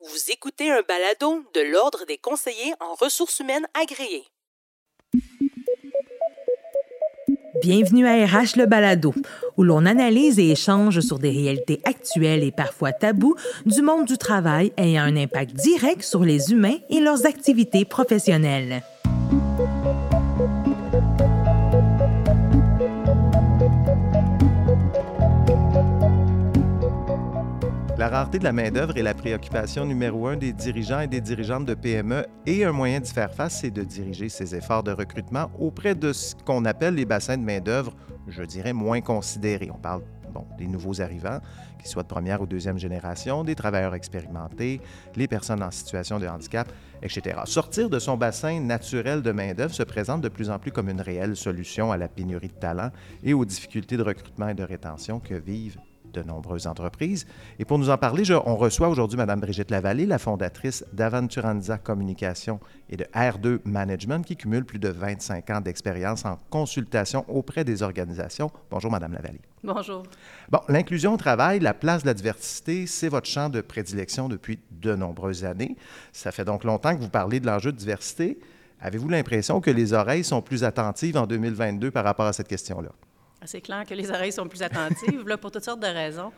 Vous écoutez un balado de l'Ordre des conseillers en ressources humaines agréés. Bienvenue à RH le balado, où l'on analyse et échange sur des réalités actuelles et parfois tabous du monde du travail ayant un impact direct sur les humains et leurs activités professionnelles. La rareté de la main-d'œuvre est la préoccupation numéro un des dirigeants et des dirigeantes de PME et un moyen d'y faire face, c'est de diriger ses efforts de recrutement auprès de ce qu'on appelle les bassins de main-d'œuvre, je dirais moins considérés. On parle des nouveaux arrivants, qu'ils soient de première ou deuxième génération, des travailleurs expérimentés, les personnes en situation de handicap, etc. Sortir de son bassin naturel de main-d'œuvre se présente de plus en plus comme une réelle solution à la pénurie de talent et aux difficultés de recrutement et de rétention que vivent de nombreuses entreprises. Et pour nous en parler, on reçoit aujourd'hui Mme Brigitte Lavallée, la fondatrice d'Aventuranza Communication et de R2 Management, qui cumule plus de 25 ans d'expérience en consultation auprès des organisations. Bonjour, Mme Lavallée. Bonjour. Bon, l'inclusion au travail, la place de la diversité, c'est votre champ de prédilection depuis de nombreuses années. Ça fait donc longtemps que vous parlez de l'enjeu de diversité. Avez-vous l'impression que les oreilles sont plus attentives en 2022 par rapport à cette question-là? C'est clair que les oreilles sont plus attentives, là, pour toutes sortes de raisons.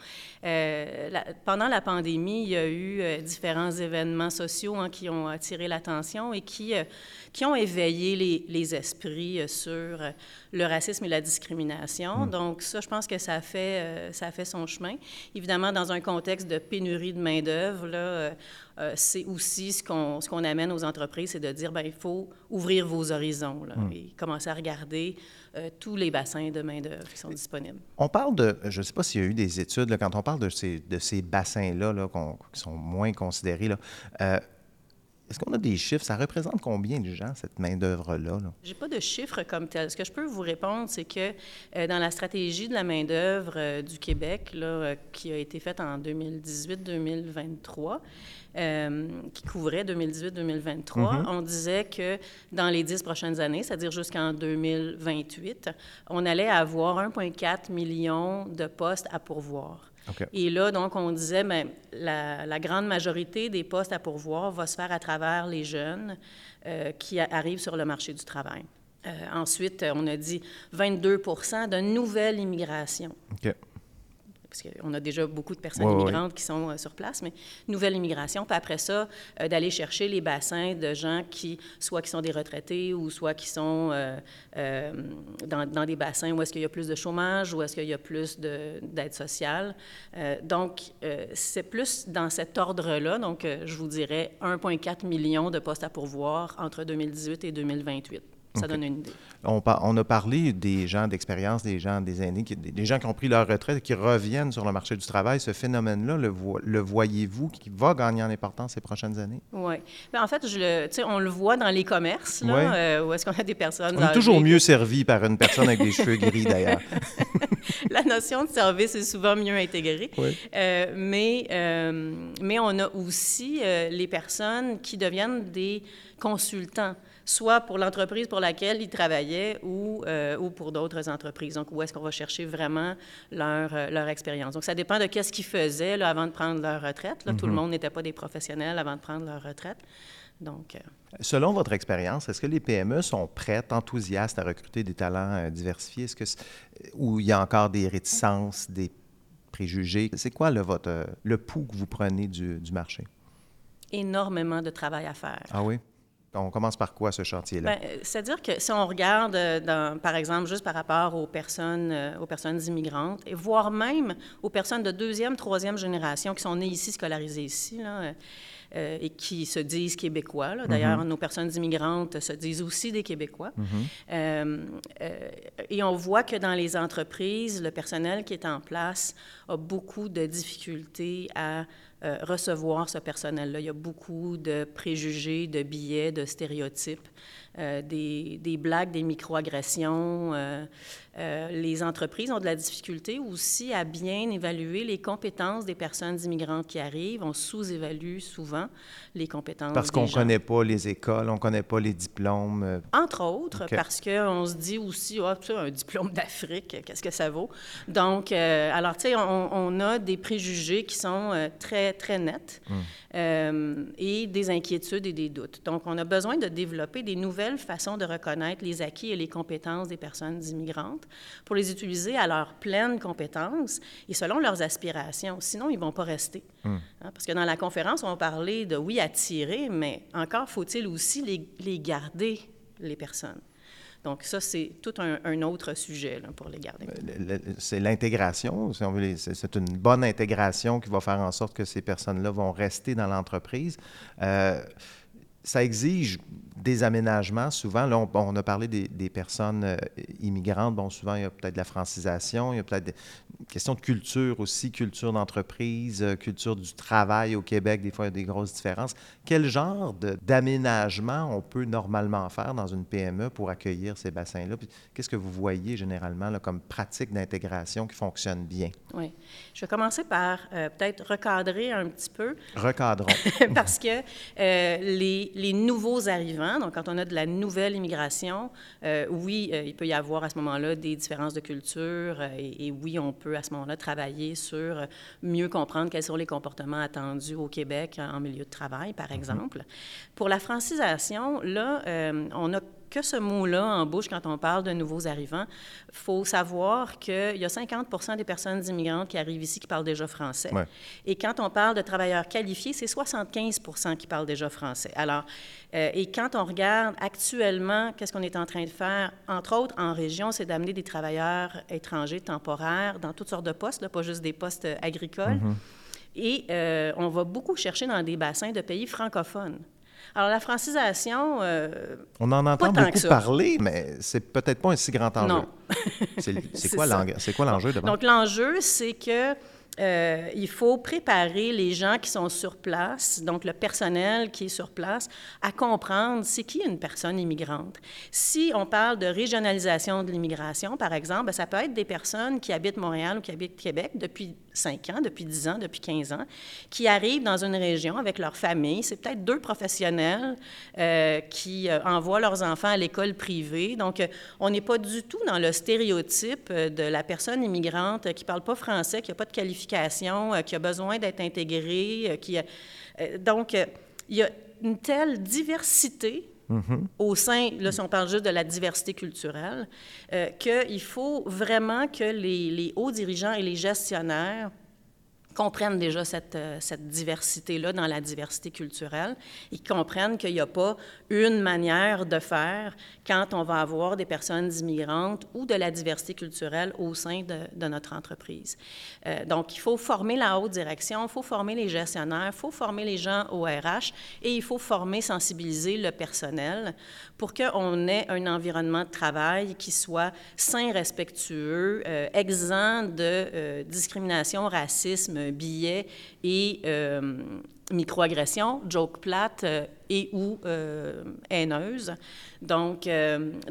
Euh, pendant la pandémie, il y a eu euh, différents événements sociaux hein, qui ont attiré l'attention et qui, euh, qui ont éveillé les, les esprits sur le racisme et la discrimination. Mm. Donc, ça, je pense que ça a fait, ça a fait son chemin. Évidemment, dans un contexte de pénurie de main-d'œuvre, là, c'est aussi ce qu'on, ce qu'on amène aux entreprises, c'est de dire, bien, il faut ouvrir vos horizons là, mm. et commencer à regarder euh, tous les bassins de main-d'œuvre qui sont disponibles. On parle de, je ne sais pas s'il y a eu des études, quand on parle de ces, de ces bassins-là là, qui sont moins considérés, là, euh, est-ce qu'on a des chiffres? Ça représente combien de gens, cette main-d'œuvre-là? -là, Je n'ai pas de chiffres comme tel. Ce que je peux vous répondre, c'est que euh, dans la stratégie de la main-d'œuvre du Québec, là, qui a été faite en 2018-2023, euh, qui couvrait 2018-2023, mm-hmm. on disait que dans les dix prochaines années, c'est-à-dire jusqu'en 2028, on allait avoir 1,4 million de postes à pourvoir. Et là, donc, on disait, bien, la, la, grande majorité des postes à pourvoir va se faire à travers les jeunes euh, qui arrivent sur le marché du travail. Euh, ensuite, on a dit 22% de nouvelle immigration parce qu'on a déjà beaucoup de personnes immigrantes qui sont euh, sur place, mais nouvelle immigration. Puis après ça, euh, d'aller chercher les bassins de gens qui, soit qui sont des retraités ou soit qui sont euh, dans, des bassins où est-ce qu'il y a plus de chômage ou est-ce qu'il y a plus d'aide sociale. donc, c'est plus dans cet ordre-là. Donc, je vous dirais 1,4 million de postes à pourvoir entre 2018 et 2028. Ça donne une idée. On, on, a parlé des gens d'expérience, des gens des aînés, des, gens qui ont pris leur retraite et qui reviennent sur le marché du travail. Ce phénomène-là, le, le voyez-vous qui va gagner en importance ces prochaines années? Oui. Ben, en fait, je le, on le voit dans les commerces, là, euh, où est-ce qu'on a des personnes. On est toujours mieux servi par une personne avec des cheveux gris, d'ailleurs. La notion de service est souvent mieux intégrée. Oui. Euh, mais, euh, mais on a aussi les personnes qui deviennent des consultants soit pour l'entreprise pour laquelle ils travaillaient ou, euh, ou pour d'autres entreprises. Donc, où est-ce qu'on va chercher vraiment leur, euh, leur expérience? Donc, ça dépend de qu'est-ce qu'ils faisaient là, avant de prendre leur retraite. Là, Tout le mhm. monde n'était pas des professionnels avant de prendre leur retraite. Donc, euh, Selon votre expérience, est-ce que les PME sont prêtes, enthousiastes à recruter des talents diversifiés? Est-ce que ou il y a encore des réticences, des préjugés? C'est quoi le, votre, le pouls que vous prenez du, du marché? Énormément de travail à faire. Ah oui? On commence par quoi ce chantier-là? Ben, c'est-à-dire que si on regarde, euh, dans, par exemple, juste par rapport aux personnes, euh, aux personnes immigrantes, et voire même aux personnes de deuxième, troisième génération qui sont nées ici, scolarisées ici, là, euh, et qui se disent québécois. D'ailleurs, mm-hmm. nos personnes immigrantes se disent aussi des Québécois. Mm-hmm. et on voit que dans les entreprises, le personnel qui est en place a beaucoup de difficultés à euh, recevoir ce personnel-là. Il y a beaucoup de préjugés, de billets, de stéréotypes des, des, blagues, des microagressions. Euh, les entreprises ont de la difficulté aussi à bien évaluer les compétences des personnes immigrantes qui arrivent. On sous-évalue souvent les compétences. Parce qu'on ne connaît pas les écoles, on ne connaît pas les diplômes. Euh. Entre autres, parce qu'on se dit aussi, oh, un diplôme d'Afrique, qu'est-ce que ça vaut? Donc, euh, alors, tu sais, on, a des préjugés qui sont très, très nets hum. et des inquiétudes et des doutes. Donc, on a besoin de développer des nouvelles façons de reconnaître les acquis et les compétences des personnes immigrantes pour les utiliser à leur pleine compétence et selon leurs aspirations. Sinon, ils ne vont pas rester. Hmm. Hein, parce que dans la conférence, on parler de, oui, attirer, mais encore faut-il aussi les, les, garder, les personnes. Donc ça, c'est tout un, autre sujet pour les garder. C'est l'intégration, si on veut. C'est une bonne intégration qui va faire en sorte que ces personnes-là vont rester dans l'entreprise. Euh, ça exige des aménagements. Souvent, là, on, a parlé des, personnes euh, immigrantes. Bon, souvent, il y a peut-être de la francisation, il y a peut-être des questions de culture aussi, culture d'entreprise, euh, culture du travail au Québec. Des fois, il y a des grosses différences. Quel genre d'aménagement on peut normalement faire dans une PME pour accueillir ces bassins-là? Qu'est-ce que vous voyez généralement là, comme pratique d'intégration qui fonctionne bien? Oui. Je vais commencer par euh, peut-être recadrer un petit peu. Recadrons. Parce que les les, nouveaux arrivants, donc quand on a de la nouvelle immigration, euh, oui, euh, il peut y avoir à ce moment-là des différences de culture euh, et, oui, on peut à ce moment-là travailler sur mieux comprendre quels sont les comportements attendus au Québec en milieu de travail, par mhm. exemple. Pour la francisation, là, on a que ce mot-là en bouche quand on parle de nouveaux arrivants. Il faut savoir qu'il y a 50 des personnes immigrantes qui arrivent ici qui parlent déjà français. Et quand on parle de travailleurs qualifiés, c'est 75% qui parlent déjà français. Alors, euh, et quand on regarde actuellement, qu'est-ce qu'on est en train de faire, entre autres en région, c'est d'amener des travailleurs étrangers temporaires dans toutes sortes de postes, pas juste des postes agricoles. Mm-hmm. Et euh, on va beaucoup chercher dans des bassins de pays francophones. Alors, la francisation. Euh, On en entend beaucoup parler, mais c'est peut-être pas un si grand enjeu. Non. c'est quoi l'enjeu devant? Donc, l'enjeu, c'est que euh, il faut préparer les gens qui sont sur place, donc le personnel qui est sur place, à comprendre c'est qui une personne immigrante. Si on parle de régionalisation de l'immigration, par exemple, ben, ça peut être des personnes qui habitent Montréal ou qui habitent Québec depuis 5 ans, depuis 10 ans, depuis 15 ans, qui arrivent dans une région avec leur famille. C'est peut-être deux professionnels euh, qui euh, envoient leurs enfants à l'école privée. Donc, on n'est pas du tout dans le stéréotype de la personne immigrante qui ne parle pas français, qui n'a pas de qualification euh, qui a besoin d'être intégrée. Euh, qui euh, donc, il y a une telle diversité au sein, là, si on parle juste de la diversité culturelle, qu'il faut vraiment que les, hauts dirigeants et les gestionnaires comprennent déjà cette, euh, cette diversité-là dans la diversité culturelle et comprennent qu'il n'y a pas une manière de faire quand on va avoir des personnes immigrantes ou de la diversité culturelle au sein de, notre entreprise. Euh, donc, il faut former la haute direction, il faut former les gestionnaires, il faut former les gens au RH et il faut former, sensibiliser le personnel pour qu'on ait un environnement de travail qui soit sain, respectueux, euh, exempt de discrimination, racisme, billets et euh, microagressions, joke plate euh, et ou euh. Donc,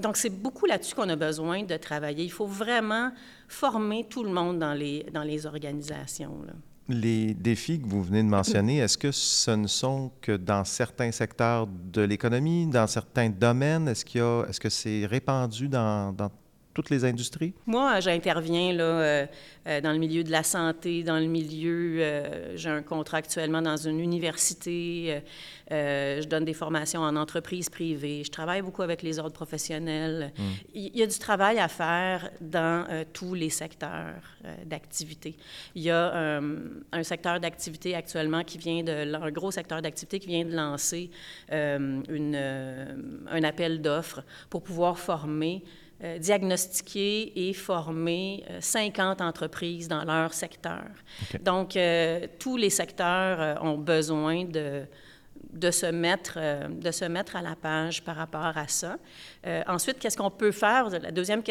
donc c'est beaucoup là-dessus qu'on a besoin de travailler. Il faut vraiment former tout le monde dans les, dans les organisations. Les défis que vous venez de mentionner, est-ce que ce ne sont que dans certains secteurs de l'économie, dans certains domaines? Est-ce qu'il est-ce que c'est répandu dans, dans toutes les industries? Moi, j'interviens là, euh, euh, dans le milieu de la santé, dans le milieu, euh, j'ai un contrat actuellement dans une université, je donne des formations en entreprise privée, je travaille beaucoup avec les ordres professionnels. Hmm. Il y a du travail à faire dans tous les secteurs d'activité. Il y a un secteur d'activité actuellement qui vient de, un gros secteur d'activité qui vient de lancer une, un appel d'offres pour pouvoir former euh, diagnostiquer et former 50 euh, entreprises dans leur secteur. Donc, euh, tous les secteurs ont besoin de, de se mettre, de se mettre à la page par rapport à ça. Ensuite, qu'est-ce qu'on peut faire? La deuxième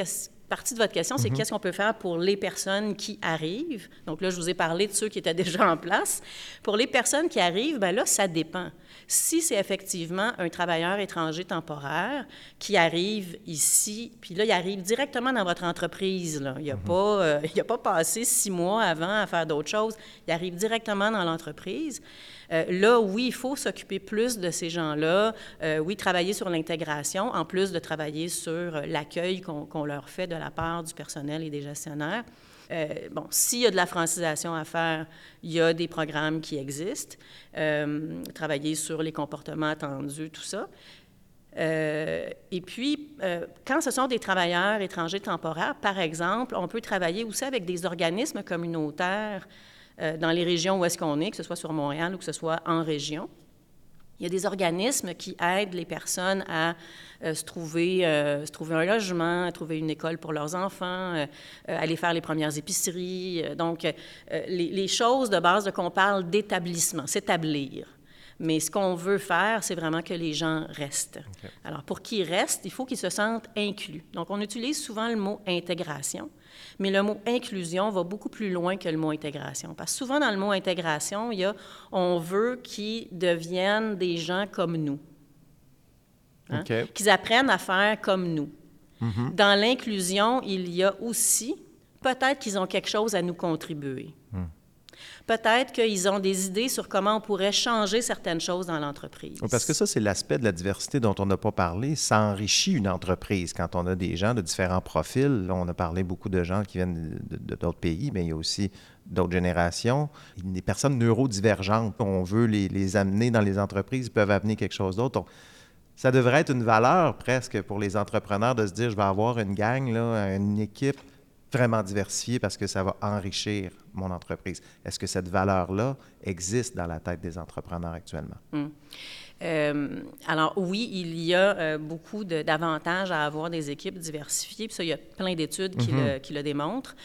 partie de votre question, c'est mhm. qu'est-ce qu'on peut faire pour les personnes qui arrivent? Donc là, je vous ai parlé de ceux qui étaient déjà en place. Pour les personnes qui arrivent, bien là, ça dépend. Si c'est effectivement un travailleur étranger temporaire qui arrive ici, puis là, il arrive directement dans votre entreprise, là. il n'a mhm. pas, euh, il a pas passé six mois avant à faire d'autres choses, il arrive directement dans l'entreprise, euh, là, oui, il faut s'occuper plus de ces gens-là. Euh, oui, travailler sur l'intégration, en plus de travailler sur l'accueil qu'on leur fait de la part du personnel et des gestionnaires. Euh, bon, s'il y a de la francisation à faire, il y a des programmes qui existent. travailler sur les comportements attendus, tout ça. et puis, quand ce sont des travailleurs étrangers temporaires, par exemple, on peut travailler aussi avec des organismes communautaires euh, dans les régions où est-ce qu'on est, que ce soit sur Montréal ou que ce soit en région. Il y a des organismes qui aident les personnes à euh, se, trouver, euh, se trouver un logement, à trouver une école pour leurs enfants, aller faire les premières épiceries. donc, les, les, choses de base de qu'on parle d'établissement, s'établir. Mais ce qu'on veut faire, c'est vraiment que les gens restent. Alors, pour qu'ils restent, il faut qu'ils se sentent inclus. Donc, on utilise souvent le mot intégration. Mais le mot inclusion va beaucoup plus loin que le mot intégration. Parce que souvent, dans le mot intégration, il y a on veut qu'ils deviennent des gens comme nous. Hein? Qu'ils apprennent à faire comme nous. Mm-hmm. Dans l'inclusion, il y a aussi peut-être qu'ils ont quelque chose à nous contribuer. Peut-être qu'ils ont des idées sur comment on pourrait changer certaines choses dans l'entreprise. parce que ça, c'est l'aspect de la diversité dont on n'a pas parlé. Ça enrichit une entreprise quand on a des gens de différents profils. on a parlé beaucoup de gens qui viennent d'autres pays, mais il y a aussi d'autres générations. Des personnes neurodivergentes, on veut les, amener dans les entreprises, ils peuvent amener quelque chose d'autre. Ça devrait être une valeur presque pour les entrepreneurs de se dire, je vais avoir une gang, une équipe vraiment diversifié parce que ça va enrichir mon entreprise. Est-ce que cette valeur-là existe dans la tête des entrepreneurs actuellement? Hum. Euh, alors oui, il y a euh, beaucoup d'avantages à avoir des équipes diversifiées. Puis ça, il y a plein d'études qui, le, mhm. démontrent.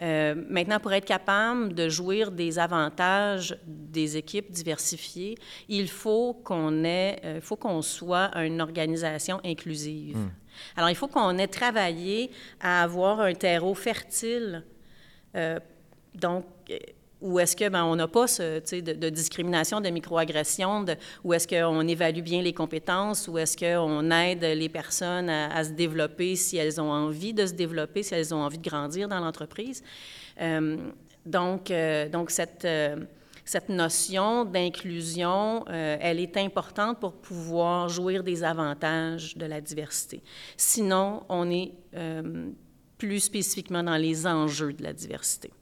Euh, maintenant, pour être capable de jouir des avantages des équipes diversifiées, il faut qu'on ait, faut qu'on soit une organisation inclusive. Hum. Alors, il faut qu'on ait travaillé à avoir un terreau fertile. Euh, donc, euh, où est-ce que ben, on n'a pas de, de, discrimination, de microagression, où est-ce qu'on évalue bien les compétences, où est-ce qu'on aide les personnes à, se développer si elles ont envie de se développer, si elles ont envie de grandir dans l'entreprise. Euh, donc, donc, cette cette notion d'inclusion, euh, elle est importante pour pouvoir jouir des avantages de la diversité. Sinon, on est euh, plus spécifiquement dans les enjeux de la diversité.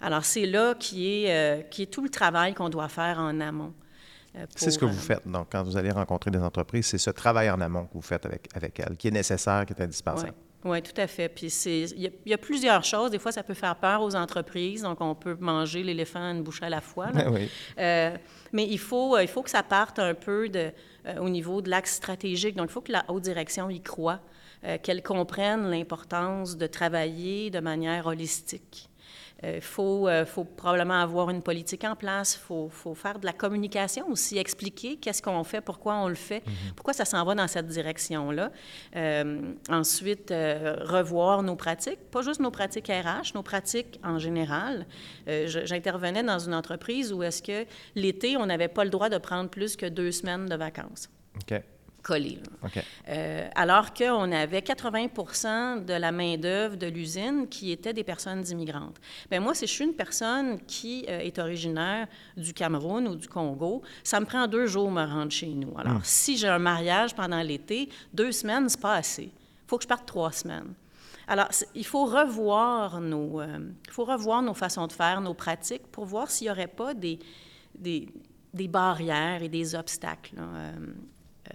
Alors, c'est là qui est, euh, qui est tout le travail qu'on doit faire en amont. C'est ce que vous faites. Donc, quand vous allez rencontrer des entreprises, c'est ce travail en amont que vous faites avec, avec elles, qui est nécessaire, qui est indispensable. Oui, tout à fait. Puis il y, a plusieurs choses. Des fois, ça peut faire peur aux entreprises, donc on peut manger l'éléphant une bouche à la fois. Oui. Euh, mais il faut, il faut que ça parte un peu de, euh, au niveau de l'axe stratégique. Donc, il faut que la haute direction y croit, euh, qu'elle comprenne l'importance de travailler de manière holistique. Il euh, faut, euh, faut, probablement avoir une politique en place, il faut, faut, faire de la communication aussi, expliquer qu'est-ce qu'on fait, pourquoi on le fait, mhm. pourquoi ça s'en va dans cette direction-là. Euh, ensuite, revoir nos pratiques, pas juste nos pratiques RH, nos pratiques en général. J'intervenais dans une entreprise où est-ce que l'été, on n'avait pas le droit de prendre plus que deux semaines de vacances. OK Euh, alors qu'on avait 80% de la main-d'œuvre de l'usine qui étaient des personnes immigrantes. Bien, moi, si je suis une personne qui euh, est originaire du Cameroun ou du Congo, ça me prend deux jours me rendre chez nous. Alors, hmm. si j'ai un mariage pendant l'été, deux semaines, c'est pas assez. Il faut que je parte trois semaines. Alors, il faut revoir nos, euh, faut revoir nos façons de faire, nos pratiques, pour voir s'il n'y aurait pas des, des, des, barrières et des obstacles.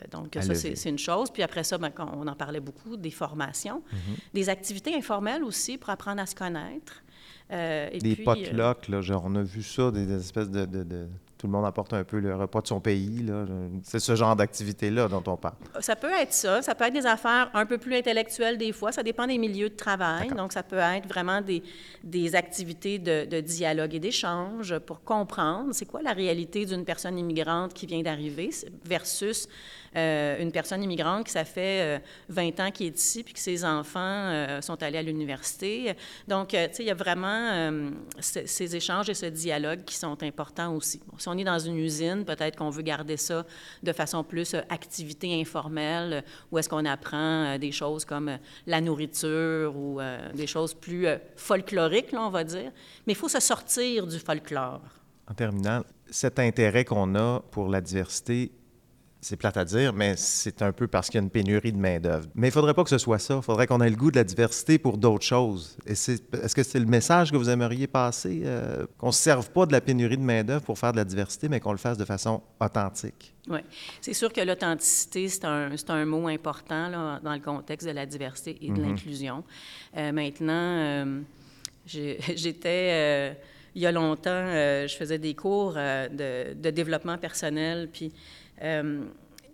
Donc, ça, c'est une chose. Puis après ça, ben, on en parlait beaucoup, des formations, mhm. des activités informelles aussi pour apprendre à se connaître. Euh, des potlucks, là, genre, on a vu ça, des, espèces de, tout le monde apporte un peu le repas de son pays. C'est ce genre d'activité-là dont on parle. Ça peut être ça. Ça peut être des affaires un peu plus intellectuelles des fois. Ça dépend des milieux de travail. Donc, ça peut être vraiment des, des activités de, de dialogue et d'échange pour comprendre c'est quoi la réalité d'une personne immigrante qui vient d'arriver versus euh, une personne immigrante qui ça fait 20 euh, ans qui est ici puis que ses enfants euh, sont allés à l'université. Donc, tu sais, il y a vraiment ces échanges et ce dialogue qui sont importants aussi. si on est dans une usine, peut-être qu'on veut garder ça de façon plus activité informelle, où est-ce qu'on apprend des choses comme la nourriture ou des choses plus folkloriques, on va dire. Mais il faut se sortir du folklore. En terminant, cet intérêt qu'on a pour la diversité c'est plate à dire, mais c'est un peu parce qu'il y a une pénurie de main-d'œuvre. Mais il ne faudrait pas que ce soit ça. Il faudrait qu'on ait le goût de la diversité pour d'autres choses. Est-ce que c'est le message que vous aimeriez passer? Euh, qu'on ne se serve pas de la pénurie de main-d'œuvre pour faire de la diversité, mais qu'on le fasse de façon authentique? Oui. C'est sûr que l'authenticité, c'est un, un, mot important là, dans le contexte de la diversité et de mm-hmm. l'inclusion. Euh, maintenant, euh, j'étais. il y a longtemps, je faisais des cours de, de, développement personnel, puis euh,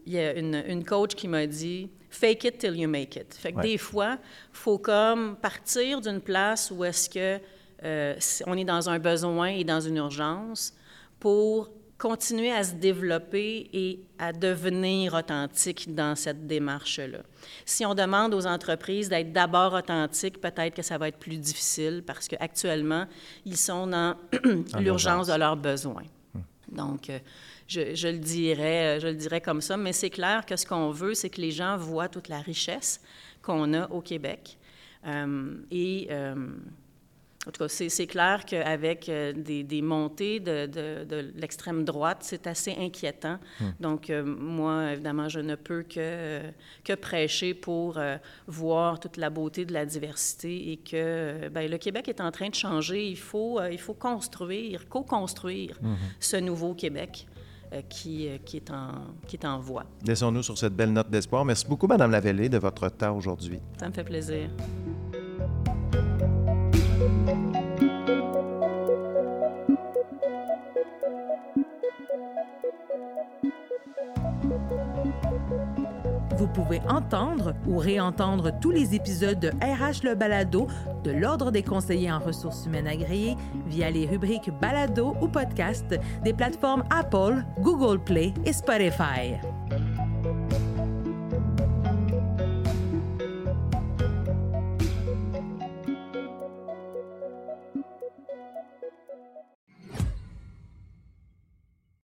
il y a une, coach qui m'a dit fake it till you make it. Fait que des fois, il faut comme partir d'une place où est-ce que euh, on est dans un besoin et dans une urgence pour continuer à se développer et à devenir authentique dans cette démarche-là. Si on demande aux entreprises d'être d'abord authentiques, peut-être que ça va être plus difficile parce qu'actuellement, ils sont dans l'urgence de leurs besoins. Hum. Donc, euh, je, le dirais, euh, je le dirais comme ça, mais c'est clair que ce qu'on veut, c'est que les gens voient toute la richesse qu'on a au Québec. Euh, et euh, en tout cas, c'est clair qu'avec des, montées de, l'extrême droite, c'est assez inquiétant. Hmm. Donc, moi, évidemment, je ne peux que, que prêcher pour voir toute la beauté de la diversité et que bien, le Québec est en train de changer. Il faut, il faut construire, co-construire hmm. ce nouveau Québec. Euh, qui, euh, qui, est en, qui est en voie. Laissons-nous sur cette belle note d'espoir. Merci beaucoup, Madame Lavellée, de votre temps aujourd'hui. Ça me fait plaisir. Vous pouvez entendre ou réentendre tous les épisodes de RH Le Balado de l'Ordre des conseillers en ressources humaines agréées via les rubriques Balado ou Podcast des plateformes Apple, Google Play et Spotify.